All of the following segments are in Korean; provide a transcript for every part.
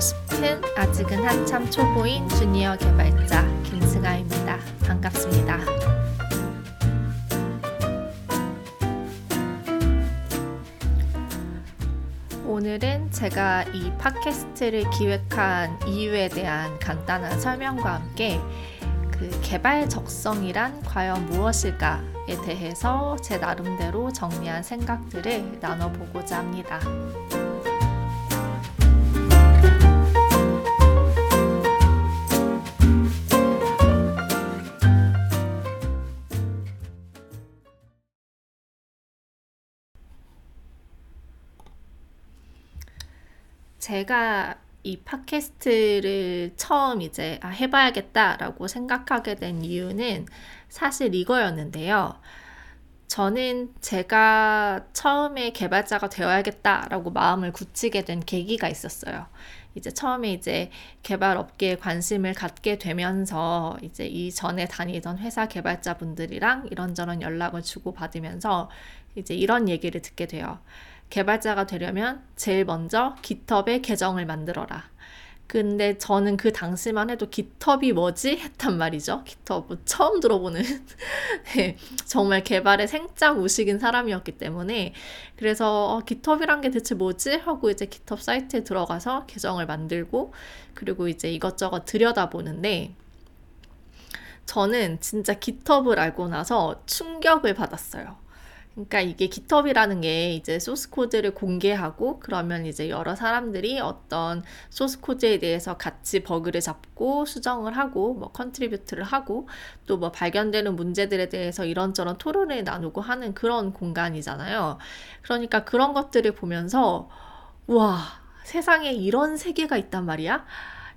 싶은 아직은 한참 초보인 주니어 개발자 김승아입니다. 반갑습니다. 오늘은 제가 이 팟캐스트를 기획한 이유에 대한 간단한 설명과 함께 그 개발 적성이란 과연 무엇일까에 대해서 제 나름대로 정리한 생각들을 나눠보고자 합니다. 제가 이 팟캐스트를 처음 이제 아, 해봐야겠다라고 생각하게 된 이유는 사실 이거였는데요. 저는 제가 처음에 개발자가 되어야겠다라고 마음을 굳히게 된 계기가 있었어요. 이제 처음에 이제 개발 업계에 관심을 갖게 되면서 이제 이전에 다니던 회사 개발자분들이랑 이런저런 연락을 주고받으면서 이제 이런 얘기를 듣게 돼요. 개발자가 되려면 제일 먼저 GitHub에 계정을 만들어라. 근데 저는 그 당시만 해도 GitHub이 뭐지? 했단 말이죠. GitHub 처음 들어보는 네, 정말 개발의 생짜 무식인 사람이었기 때문에 그래서 어, GitHub란 게 대체 뭐지? 하고 이제 GitHub 사이트에 들어가서 계정을 만들고 그리고 이제 이것저것 들여다보는데 저는 진짜 GitHub를 알고 나서 충격을 받았어요. 그러니까 이게 GitHub라는 게 이제 소스 코드를 공개하고 그러면 이제 여러 사람들이 어떤 소스 코드에 대해서 같이 버그를 잡고 수정을 하고 뭐 contribute를 하고 또 뭐 발견되는 문제들에 대해서 이런저런 토론을 나누고 하는 그런 공간이잖아요. 그러니까 그런 것들을 보면서 와, 세상에 이런 세계가 있단 말이야.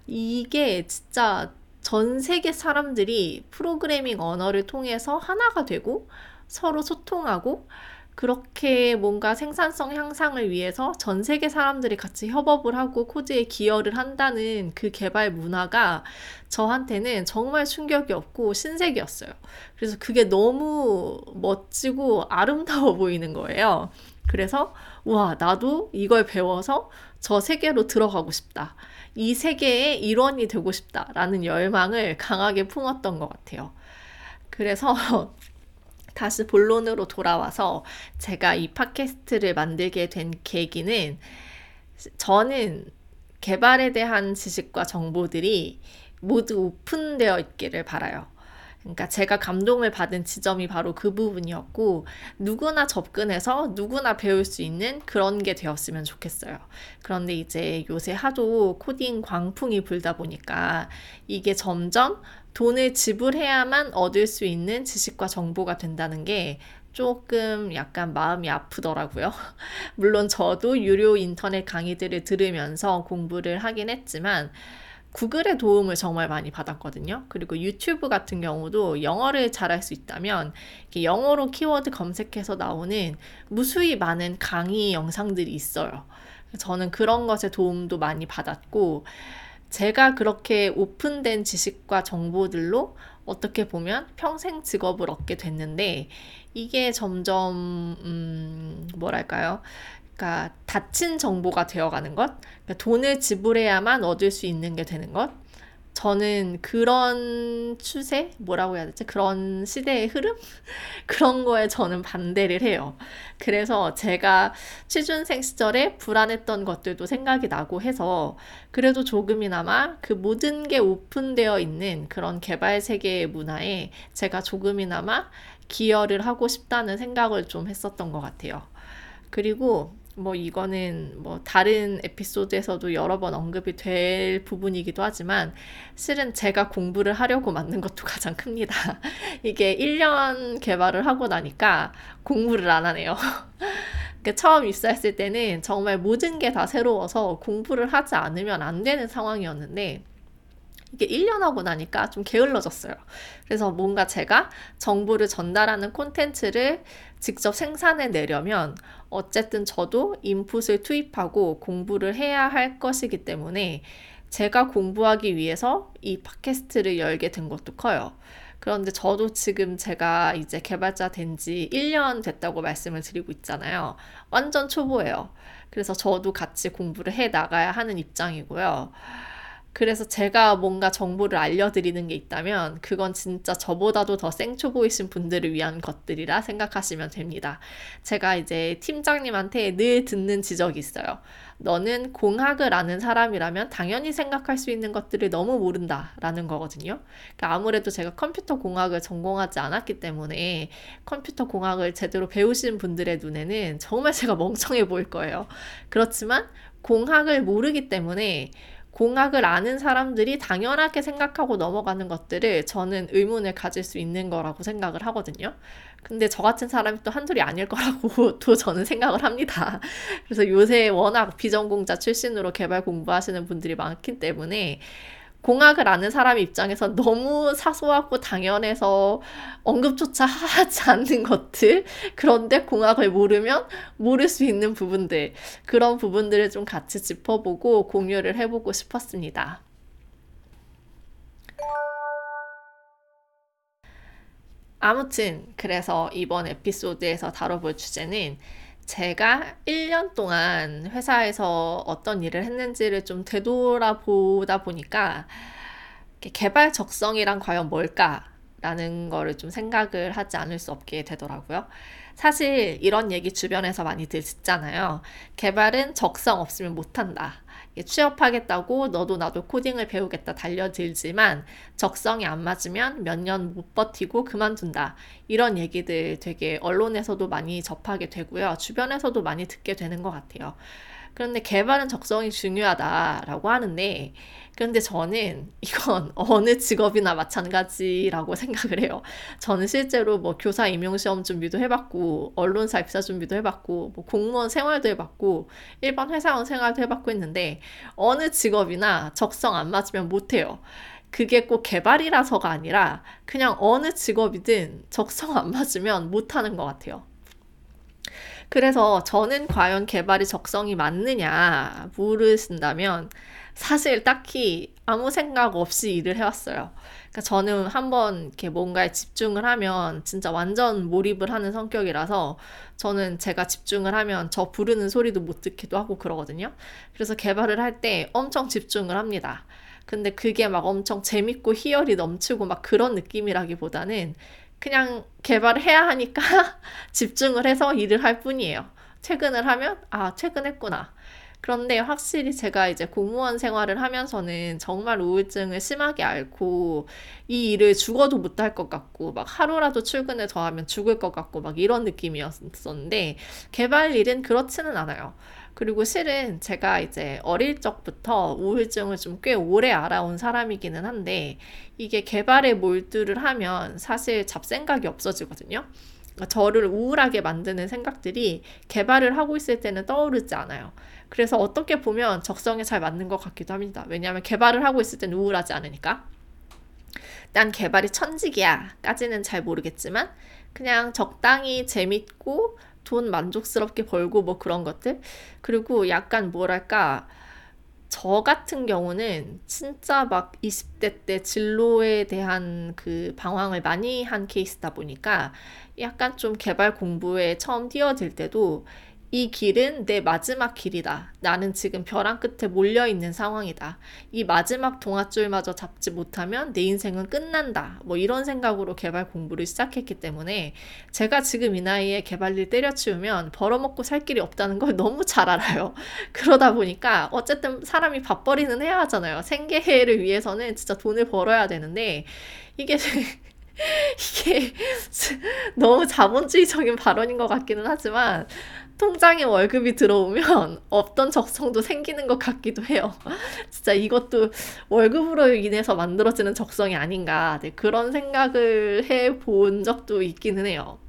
이게 진짜 전 세계 사람들이 프로그래밍 언어를 통해서 하나가 되고 서로 소통하고 그렇게 뭔가 생산성 향상을 위해서 전 세계 사람들이 같이 협업을 하고 코드에 기여를 한다는 그 개발 문화가 저한테는 정말 충격이었고 신세계였어요. 그래서 그게 너무 멋지고 아름다워 보이는 거예요. 그래서 와, 나도 이걸 배워서 저 세계로 들어가고 싶다. 이 세계의 일원이 되고 싶다라는 열망을 강하게 품었던 것 같아요. 그래서 다시 본론으로 돌아와서 제가 이 팟캐스트를 만들게 된 계기는 저는 개발에 대한 지식과 정보들이 모두 오픈되어 있기를 바라요. 그러니까 제가 감동을 받은 지점이 바로 그 부분이었고 누구나 접근해서 누구나 배울 수 있는 그런 게 되었으면 좋겠어요. 그런데 이제 요새 하도 코딩 광풍이 불다 보니까 이게 점점 돈을 지불해야만 얻을 수 있는 지식과 정보가 된다는 게 조금 약간 마음이 아프더라고요. 물론 저도 유료 인터넷 강의들을 들으면서 공부를 하긴 했지만 구글의 도움을 정말 많이 받았거든요. 그리고 유튜브 같은 경우도 영어를 잘할 수 있다면 영어로 키워드 검색해서 나오는 무수히 많은 강의 영상들이 있어요. 저는 그런 것에 도움도 많이 받았고, 제가 그렇게 오픈된 지식과 정보들로 어떻게 보면 평생 직업을 얻게 됐는데, 이게 점점, 음, 뭐랄까요. 그러니까 닫힌 정보가 되어가는 것, 그러니까 돈을 지불해야만 얻을 수 있는 게 되는 것. 저는 그런 추세, 뭐라고 해야 되지? 그런 시대의 흐름? 그런 거에 저는 반대를 해요. 그래서 제가 취준생 시절에 불안했던 것들도 생각이 나고 해서 그래도 조금이나마 그 모든 게 오픈되어 있는 그런 개발 세계의 문화에 제가 조금이나마 기여를 하고 싶다는 생각을 좀 했었던 것 같아요. 그리고 뭐 이거는 뭐 다른 에피소드에서도 여러 번 언급이 될 부분이기도 하지만 실은 제가 공부를 하려고 만든 것도 가장 큽니다. 이게 1년 개발을 하고 나니까 공부를 안 하네요. 그러니까 처음 입사했을 때는 정말 모든 게 다 새로워서 공부를 하지 않으면 안 되는 상황이었는데 이게 1년 하고 나니까 좀 게을러졌어요. 그래서 뭔가 제가 정보를 전달하는 콘텐츠를 직접 생산해 내려면 어쨌든 저도 인풋을 투입하고 공부를 해야 할 것이기 때문에 제가 공부하기 위해서 이 팟캐스트를 열게 된 것도 커요. 그런데 저도 지금 제가 이제 개발자 된 지 1년 됐다고 말씀을 드리고 있잖아요. 완전 초보예요. 그래서 저도 같이 공부를 해 나가야 하는 입장이고요. 그래서 제가 뭔가 정보를 알려드리는 게 있다면 그건 진짜 저보다도 더 생초 보이신 분들을 위한 것들이라 생각하시면 됩니다. 제가 이제 팀장님한테 늘 듣는 지적이 있어요. 너는 공학을 아는 사람이라면 당연히 생각할 수 있는 것들을 너무 모른다라는 거거든요. 그러니까 아무래도 제가 컴퓨터 공학을 전공하지 않았기 때문에 컴퓨터 공학을 제대로 배우신 분들의 눈에는 정말 제가 멍청해 보일 거예요. 그렇지만 공학을 모르기 때문에 공학을 아는 사람들이 당연하게 생각하고 넘어가는 것들을 저는 의문을 가질 수 있는 거라고 생각을 하거든요. 근데 저 같은 사람이 또 한둘이 아닐 거라고 또 저는 생각을 합니다. 그래서 요새 워낙 비전공자 출신으로 개발 공부하시는 분들이 많기 때문에 공학을 아는 사람 입장에서 너무 사소하고 당연해서 언급조차 하지 않는 것들. 그런데 공학을 모르면 모를 수 있는 부분들. 그런 부분들을 좀 같이 짚어보고 공유를 해보고 싶었습니다. 아무튼, 그래서 이번 에피소드에서 다뤄볼 주제는 제가 1년 동안 회사에서 어떤 일을 했는지를 좀 되돌아보다 보니까 개발 적성이란 과연 뭘까? 라는 거를 좀 생각을 하지 않을 수 없게 되더라고요. 사실 이런 얘기 주변에서 많이들 듣잖아요. 개발은 적성 없으면 못한다. 취업하겠다고 너도 나도 코딩을 배우겠다 달려들지만 적성이 안 맞으면 몇 년 못 버티고 그만둔다. 이런 얘기들 되게 언론에서도 많이 접하게 되고요. 주변에서도 많이 듣게 되는 것 같아요. 그런데 개발은 적성이 중요하다라고 하는데 그런데 저는 이건 어느 직업이나 마찬가지라고 생각을 해요. 저는 실제로 뭐 교사 임용시험 준비도 해봤고, 언론사 입사 준비도 해봤고, 뭐 공무원 생활도 해봤고, 일반 회사원 생활도 해봤고 했는데, 어느 직업이나 적성 안 맞으면 못해요. 그게 꼭 개발이라서가 아니라 그냥 어느 직업이든 적성 안 맞으면 못하는 것 같아요. 그래서 저는 과연 개발이 적성이 맞느냐 물으신다면 사실 딱히 아무 생각 없이 일을 해왔어요. 그러니까 저는 한번 이렇게 뭔가에 집중을 하면 진짜 완전 몰입을 하는 성격이라서 저는 제가 집중을 하면 저 부르는 소리도 못 듣기도 하고 그러거든요. 그래서 개발을 할 때 엄청 집중을 합니다. 근데 그게 막 엄청 재밌고 희열이 넘치고 막 그런 느낌이라기보다는 그냥 개발을 해야 하니까 집중을 해서 일을 할 뿐이에요. 퇴근을 하면, 아, 퇴근했구나. 그런데 확실히 제가 이제 공무원 생활을 하면서는 정말 우울증을 심하게 앓고 이 일을 죽어도 못할 것 같고 막 하루라도 출근을 더 하면 죽을 것 같고 막 이런 느낌이었었는데 개발 일은 그렇지는 않아요. 그리고 실은 제가 이제 어릴 적부터 우울증을 좀 꽤 오래 알아온 사람이기는 한데 이게 개발에 몰두를 하면 사실 잡생각이 없어지거든요. 그러니까 저를 우울하게 만드는 생각들이 개발을 하고 있을 때는 떠오르지 않아요. 그래서 어떻게 보면 적성에 잘 맞는 것 같기도 합니다. 왜냐하면 개발을 하고 있을 때는 우울하지 않으니까. 난 개발이 천직이야. 까지는 잘 모르겠지만, 그냥 적당히 재밌고, 돈 만족스럽게 벌고 뭐 그런 것들. 그리고 약간 뭐랄까, 저 같은 경우는 진짜 막 20대 때 진로에 대한 그 방황을 많이 한 케이스다 보니까 약간 좀 개발 공부에 처음 뛰어들 때도 이 길은 내 마지막 길이다. 나는 지금 벼랑 끝에 몰려 있는 상황이다. 이 마지막 동아줄마저 잡지 못하면 내 인생은 끝난다. 뭐 이런 생각으로 개발 공부를 시작했기 때문에 제가 지금 이 나이에 개발일 때려치우면 벌어먹고 살 길이 없다는 걸 너무 잘 알아요. 그러다 보니까 어쨌든 사람이 밥벌이는 해야 하잖아요. 생계를 위해서는 진짜 돈을 벌어야 되는데 이게 이게 너무 자본주의적인 발언인 것 같기는 하지만 통장에 월급이 들어오면 없던 적성도 생기는 것 같기도 해요. 진짜 이것도 월급으로 인해서 만들어지는 적성이 아닌가 네, 그런 생각을 해 본 적도 있기는 해요.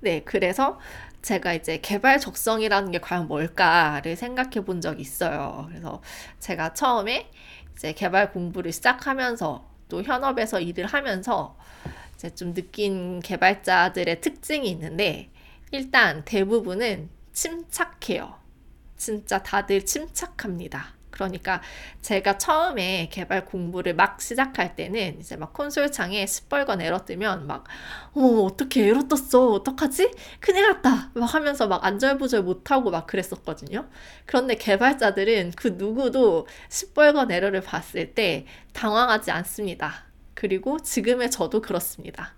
네, 그래서 제가 이제 개발 적성이라는 게 과연 뭘까를 생각해 본 적이 있어요. 그래서 제가 처음에 이제 개발 공부를 시작하면서 또 현업에서 일을 하면서 이제 좀 느낀 개발자들의 특징이 있는데 일단 대부분은 침착해요. 진짜 다들 침착합니다. 그러니까 제가 처음에 개발 공부를 막 시작할 때는 이제 막 콘솔 창에 시뻘건 에러 뜨면 막 어머 어떻게 에러 떴어? 어떡하지? 큰일 났다. 막 하면서 막 안절부절 못하고 막 그랬었거든요. 그런데 개발자들은 그 누구도 시뻘건 에러를 봤을 때 당황하지 않습니다 그리고 지금의 저도 그렇습니다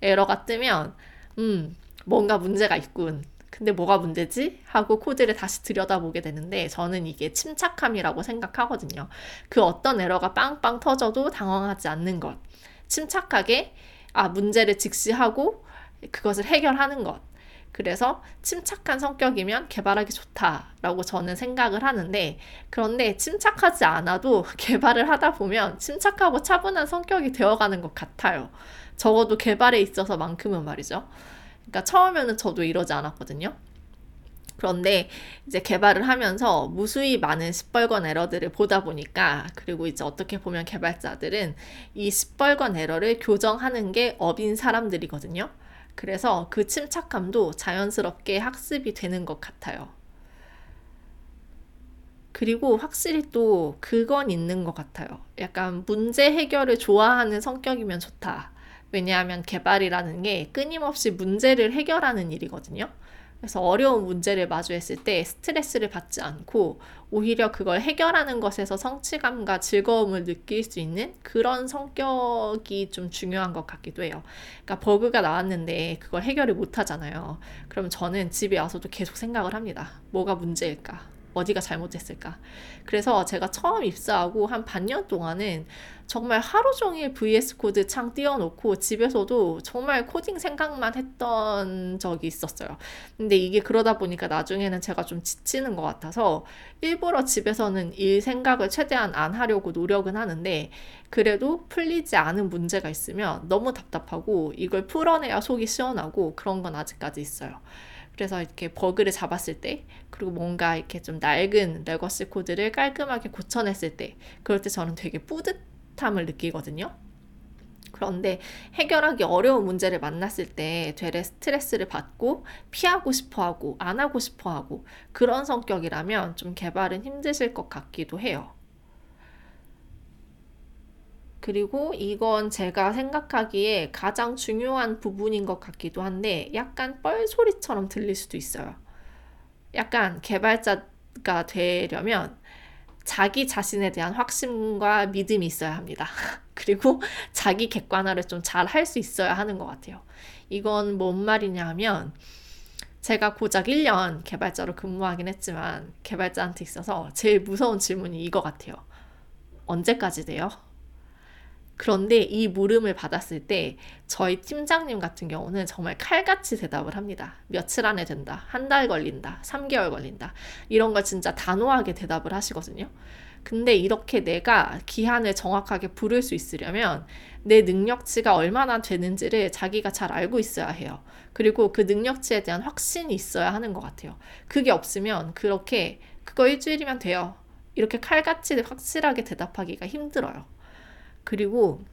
에러가 뜨면 음 뭔가 문제가 있군 근데 뭐가 문제지? 하고 코드를 다시 들여다보게 되는데 저는 이게 침착함이라고 생각하거든요. 그 어떤 에러가 빵빵 터져도 당황하지 않는 것. 침착하게 아 문제를 직시하고 그것을 해결하는 것. 그래서 침착한 성격이면 개발하기 좋다라고 저는 생각을 하는데 그런데 침착하지 않아도 개발을 하다 보면 침착하고 차분한 성격이 되어가는 것 같아요. 적어도 개발에 있어서만큼은 말이죠. 그러니까 처음에는 저도 이러지 않았거든요. 그런데 이제 개발을 하면서 무수히 많은 시뻘건 에러들을 보다 보니까 그리고 이제 어떻게 보면 개발자들은 이 시뻘건 에러를 교정하는 게 업인 사람들이거든요. 그래서 그 침착함도 자연스럽게 학습이 되는 것 같아요. 그리고 확실히 또 그건 있는 것 같아요. 약간 문제 해결을 좋아하는 성격이면 좋다. 왜냐하면 개발이라는 게 끊임없이 문제를 해결하는 일이거든요. 그래서 어려운 문제를 마주했을 때 스트레스를 받지 않고 오히려 그걸 해결하는 것에서 성취감과 즐거움을 느낄 수 있는 그런 성격이 좀 중요한 것 같기도 해요. 그러니까 버그가 나왔는데 그걸 해결을 못 하잖아요. 그럼 저는 집에 와서도 계속 생각을 합니다. 뭐가 문제일까? 어디가 잘못됐을까. 그래서 제가 처음 입사하고 한 반년 동안은 정말 하루 종일 VS Code 창 띄워놓고 집에서도 정말 코딩 생각만 했던 적이 있었어요. 근데 이게 그러다 보니까 나중에는 제가 좀 지치는 것 같아서 일부러 집에서는 일 생각을 최대한 안 하려고 노력은 하는데 그래도 풀리지 않은 문제가 있으면 너무 답답하고 이걸 풀어내야 속이 시원하고 그런 건 아직까지 있어요. 그래서 이렇게 버그를 잡았을 때 그리고 뭔가 이렇게 좀 낡은 legacy 코드를 깔끔하게 고쳐냈을 때 그럴 때 저는 되게 뿌듯함을 느끼거든요. 그런데 해결하기 어려운 문제를 만났을 때 되레 스트레스를 받고 피하고 싶어 하고 안 하고 싶어 하고 그런 성격이라면 좀 개발은 힘드실 것 같기도 해요. 그리고 이건 제가 생각하기에 가장 중요한 부분인 것 같기도 한데 약간 뻘소리처럼 들릴 수도 있어요. 약간 개발자가 되려면 자기 자신에 대한 확신과 믿음이 있어야 합니다. 그리고 자기 객관화를 좀 잘 할 수 있어야 하는 것 같아요. 이건 뭔 말이냐 하면 제가 고작 1년 개발자로 근무하긴 했지만 개발자한테 있어서 제일 무서운 질문이 이거 같아요. 언제까지 돼요? 그런데 이 물음을 받았을 때 저희 팀장님 같은 경우는 정말 칼같이 대답을 합니다. 며칠 안에 된다. 한 달 걸린다. 3개월 걸린다. 이런 걸 진짜 단호하게 대답을 하시거든요. 근데 이렇게 내가 기한을 정확하게 부를 수 있으려면 내 능력치가 얼마나 되는지를 자기가 잘 알고 있어야 해요. 그리고 그 능력치에 대한 확신이 있어야 하는 것 같아요. 그게 없으면 그렇게 그거 일주일이면 돼요. 이렇게 칼같이 확실하게 대답하기가 힘들어요. 그리고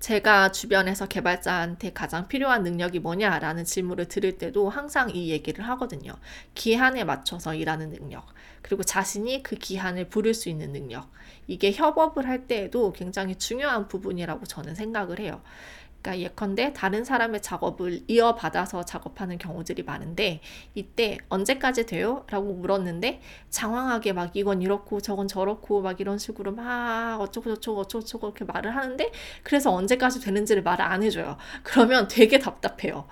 제가 주변에서 개발자한테 가장 필요한 능력이 뭐냐라는 질문을 들을 때도 항상 이 얘기를 하거든요. 기한에 맞춰서 일하는 능력, 그리고 자신이 그 기한을 부를 수 있는 능력. 이게 협업을 할 때에도 굉장히 중요한 부분이라고 저는 생각을 해요. 그러니까 예컨대 다른 사람의 작업을 이어받아서 작업하는 경우들이 많은데 이때 언제까지 돼요? 라고 물었는데 장황하게 막 이건 이렇고 저건 저렇고 막 이런 식으로 막 어쩌고 저쩌고 어쩌고 저쩌고 이렇게 말을 하는데 그래서 언제까지 되는지를 말을 안 해줘요. 그러면 되게 답답해요.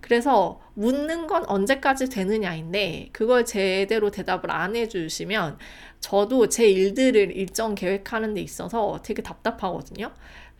그래서 묻는 건 언제까지 되느냐인데 그걸 제대로 대답을 안 해주시면 저도 제 일들을 일정 계획하는 데 있어서 되게 답답하거든요.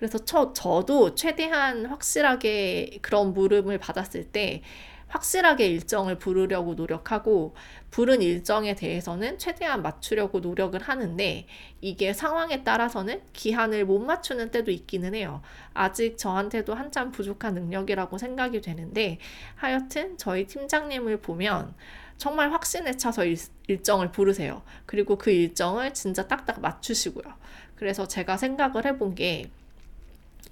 그래서 저, 저도 최대한 확실하게 그런 물음을 받았을 때 확실하게 일정을 부르려고 노력하고 부른 일정에 대해서는 최대한 맞추려고 노력을 하는데 이게 상황에 따라서는 기한을 못 맞추는 때도 있기는 해요. 아직 저한테도 한참 부족한 능력이라고 생각이 되는데 하여튼 저희 팀장님을 보면 정말 확신에 차서 일, 일정을 부르세요. 그리고 그 일정을 진짜 딱딱 맞추시고요. 그래서 제가 생각을 해본 게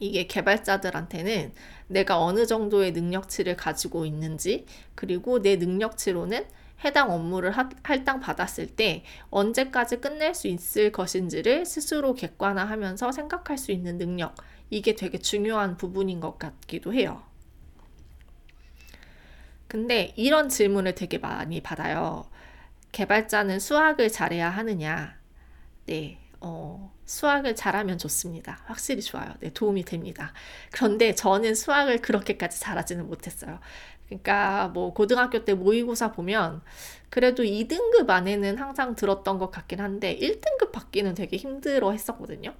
이게 개발자들한테는 내가 어느 정도의 능력치를 가지고 있는지, 그리고 내 능력치로는 해당 업무를 할당 받았을 때 언제까지 끝낼 수 있을 것인지를 스스로 객관화하면서 생각할 수 있는 능력. 이게 되게 중요한 부분인 것 같기도 해요. 근데 이런 질문을 되게 많이 받아요. 개발자는 수학을 잘해야 하느냐? 네, 어, 수학을 잘하면 좋습니다. 확실히 좋아요. 네, 도움이 됩니다. 그런데 저는 수학을 그렇게까지 잘하지는 못했어요. 그러니까 뭐 고등학교 때 모의고사 보면 그래도 2등급 안에는 항상 들었던 것 같긴 한데 1등급 받기는 되게 힘들어 했었거든요.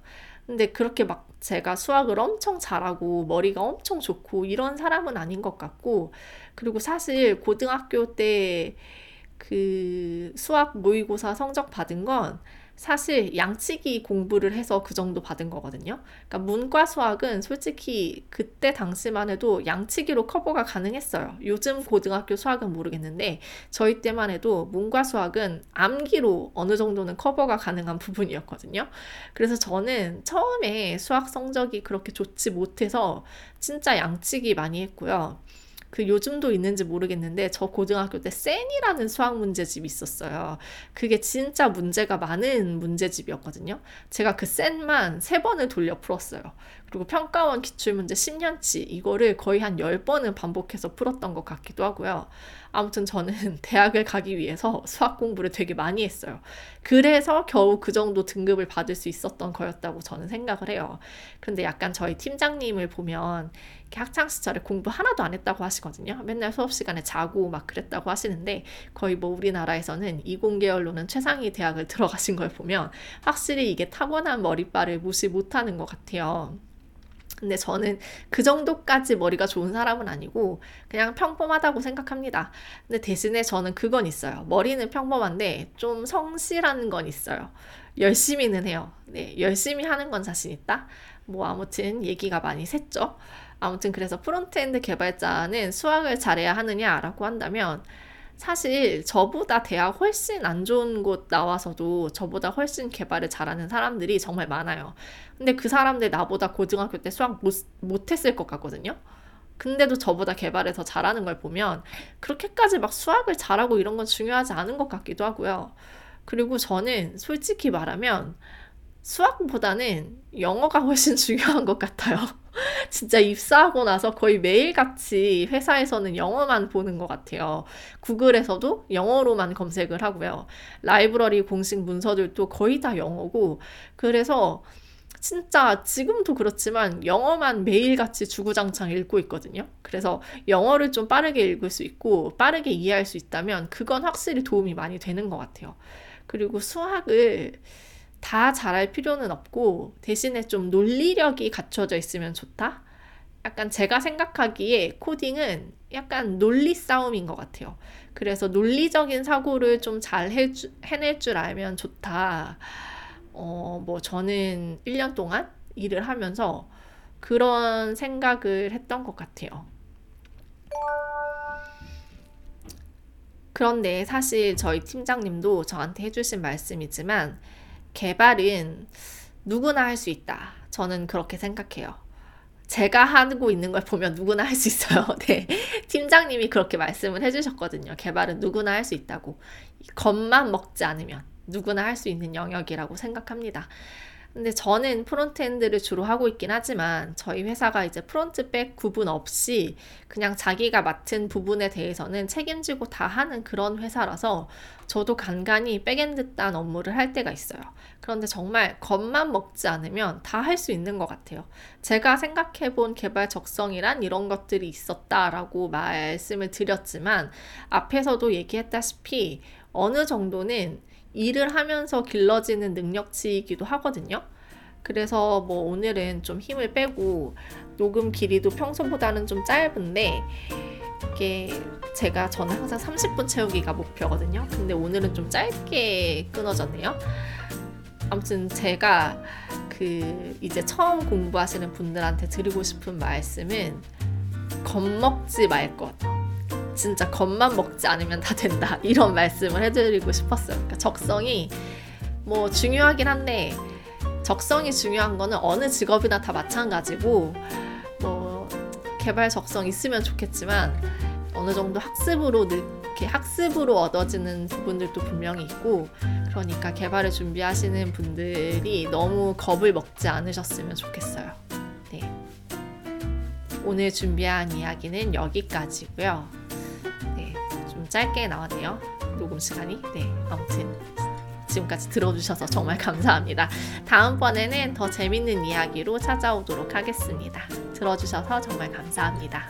근데 그렇게 막 제가 수학을 엄청 잘하고 머리가 엄청 좋고 이런 사람은 아닌 것 같고 그리고 사실 고등학교 때 그 수학 모의고사 성적 받은 건 사실 양치기 공부를 해서 그 정도 받은 거거든요. 그러니까 문과 수학은 솔직히 그때 당시만 해도 양치기로 커버가 가능했어요. 요즘 고등학교 수학은 모르겠는데 저희 때만 해도 문과 수학은 암기로 어느 정도는 커버가 가능한 부분이었거든요. 그래서 저는 처음에 수학 성적이 그렇게 좋지 못해서 진짜 양치기 많이 했고요. 그 요즘도 있는지 모르겠는데 저 고등학교 때 센이라는 수학 문제집이 있었어요. 그게 진짜 문제가 많은 문제집이었거든요. 제가 그 센만 세 번을 돌려 풀었어요. 그리고 평가원 기출문제 10년치 이거를 거의 한 10번은 반복해서 풀었던 것 같기도 하고요. 아무튼 저는 대학을 가기 위해서 수학 공부를 되게 많이 했어요. 그래서 겨우 그 정도 등급을 받을 수 있었던 거였다고 저는 생각을 해요. 근데 약간 저희 팀장님을 보면 학창 시절에 공부 하나도 안 했다고 하시거든요. 맨날 수업 시간에 자고 막 그랬다고 하시는데 거의 뭐 우리나라에서는 이공계열로는 최상위 대학을 들어가신 걸 보면 확실히 이게 타고난 머리빨을 무시 못하는 것 같아요. 근데 저는 그 정도까지 머리가 좋은 사람은 아니고 그냥 평범하다고 생각합니다. 근데 대신에 저는 그건 있어요. 머리는 평범한데 좀 성실한 건 있어요. 열심히는 해요. 네, 열심히 하는 건 자신 있다. 뭐 아무튼 얘기가 많이 샜죠. 아무튼 그래서 frontend 개발자는 수학을 잘해야 하느냐라고 한다면 사실 저보다 대학 훨씬 안 좋은 곳 나와서도 저보다 훨씬 개발을 잘하는 사람들이 정말 많아요. 근데 그 사람들 나보다 고등학교 때 수학 못, 못했을 것 같거든요. 근데도 저보다 개발을 더 잘하는 걸 보면 그렇게까지 막 수학을 잘하고 이런 건 중요하지 않은 것 같기도 하고요. 그리고 저는 솔직히 말하면 수학보다는 영어가 훨씬 중요한 것 같아요. 진짜 입사하고 나서 거의 매일같이 회사에서는 영어만 보는 것 같아요. 구글에서도 영어로만 검색을 하고요. 라이브러리 공식 문서들도 거의 다 영어고, 그래서 진짜 지금도 그렇지만 영어만 매일같이 주구장창 읽고 있거든요. 그래서 영어를 좀 빠르게 읽을 수 있고 빠르게 이해할 수 있다면 그건 확실히 도움이 많이 되는 것 같아요. 그리고 수학을 다 잘할 필요는 없고 대신에 좀 논리력이 갖춰져 있으면 좋다. 약간 제가 생각하기에 코딩은 약간 논리 싸움인 것 같아요. 그래서 논리적인 사고를 좀 잘 해낼 줄 알면 좋다. 어, 뭐 저는 1년 동안 일을 하면서 그런 생각을 했던 것 같아요. 그런데 사실 저희 팀장님도 저한테 해주신 말씀이지만 개발은 누구나 할 수 있다. 저는 그렇게 생각해요. 제가 하고 있는 걸 보면 누구나 할 수 있어요. 네. 팀장님이 그렇게 말씀을 해주셨거든요. 개발은 누구나 할 수 있다고. 겁만 먹지 않으면 누구나 할 수 있는 영역이라고 생각합니다. 근데 저는 frontend를 주로 하고 있긴 하지만 저희 회사가 이제 front back 구분 없이 그냥 자기가 맡은 부분에 대해서는 책임지고 다 하는 그런 회사라서 저도 간간히 backend 단 업무를 할 때가 있어요. 그런데 정말 겁만 먹지 않으면 다 할 수 있는 것 같아요. 제가 생각해 본 개발 적성이란 이런 것들이 있었다라고 말씀을 드렸지만 앞에서도 얘기했다시피 어느 정도는 일을 하면서 길러지는 능력치이기도 하거든요. 그래서 뭐 오늘은 좀 힘을 빼고 녹음 길이도 평소보다는 좀 짧은데 이게 제가 저는 항상 30분 채우기가 목표거든요. 근데 오늘은 좀 짧게 끊어졌네요. 아무튼 제가 그 이제 처음 공부하시는 분들한테 드리고 싶은 말씀은 겁먹지 말 것. 진짜 겉만 먹지 않으면 다 된다. 이런 말씀을 해드리고 싶었어요. 그러니까 적성이 뭐 중요하긴 한데 적성이 중요한 거는 어느 직업이나 다 마찬가지고 뭐 개발 적성 있으면 좋겠지만 어느 정도 학습으로 늘, 이렇게 학습으로 얻어지는 부분들도 분명히 있고 그러니까 개발을 준비하시는 분들이 너무 겁을 먹지 않으셨으면 좋겠어요. 네. 오늘 준비한 이야기는 여기까지고요. 짧게 나왔네요. 녹음 시간이. 네, 아무튼 지금까지 들어주셔서 정말 감사합니다. 다음번에는 더 재밌는 이야기로 찾아오도록 하겠습니다. 들어주셔서 정말 감사합니다.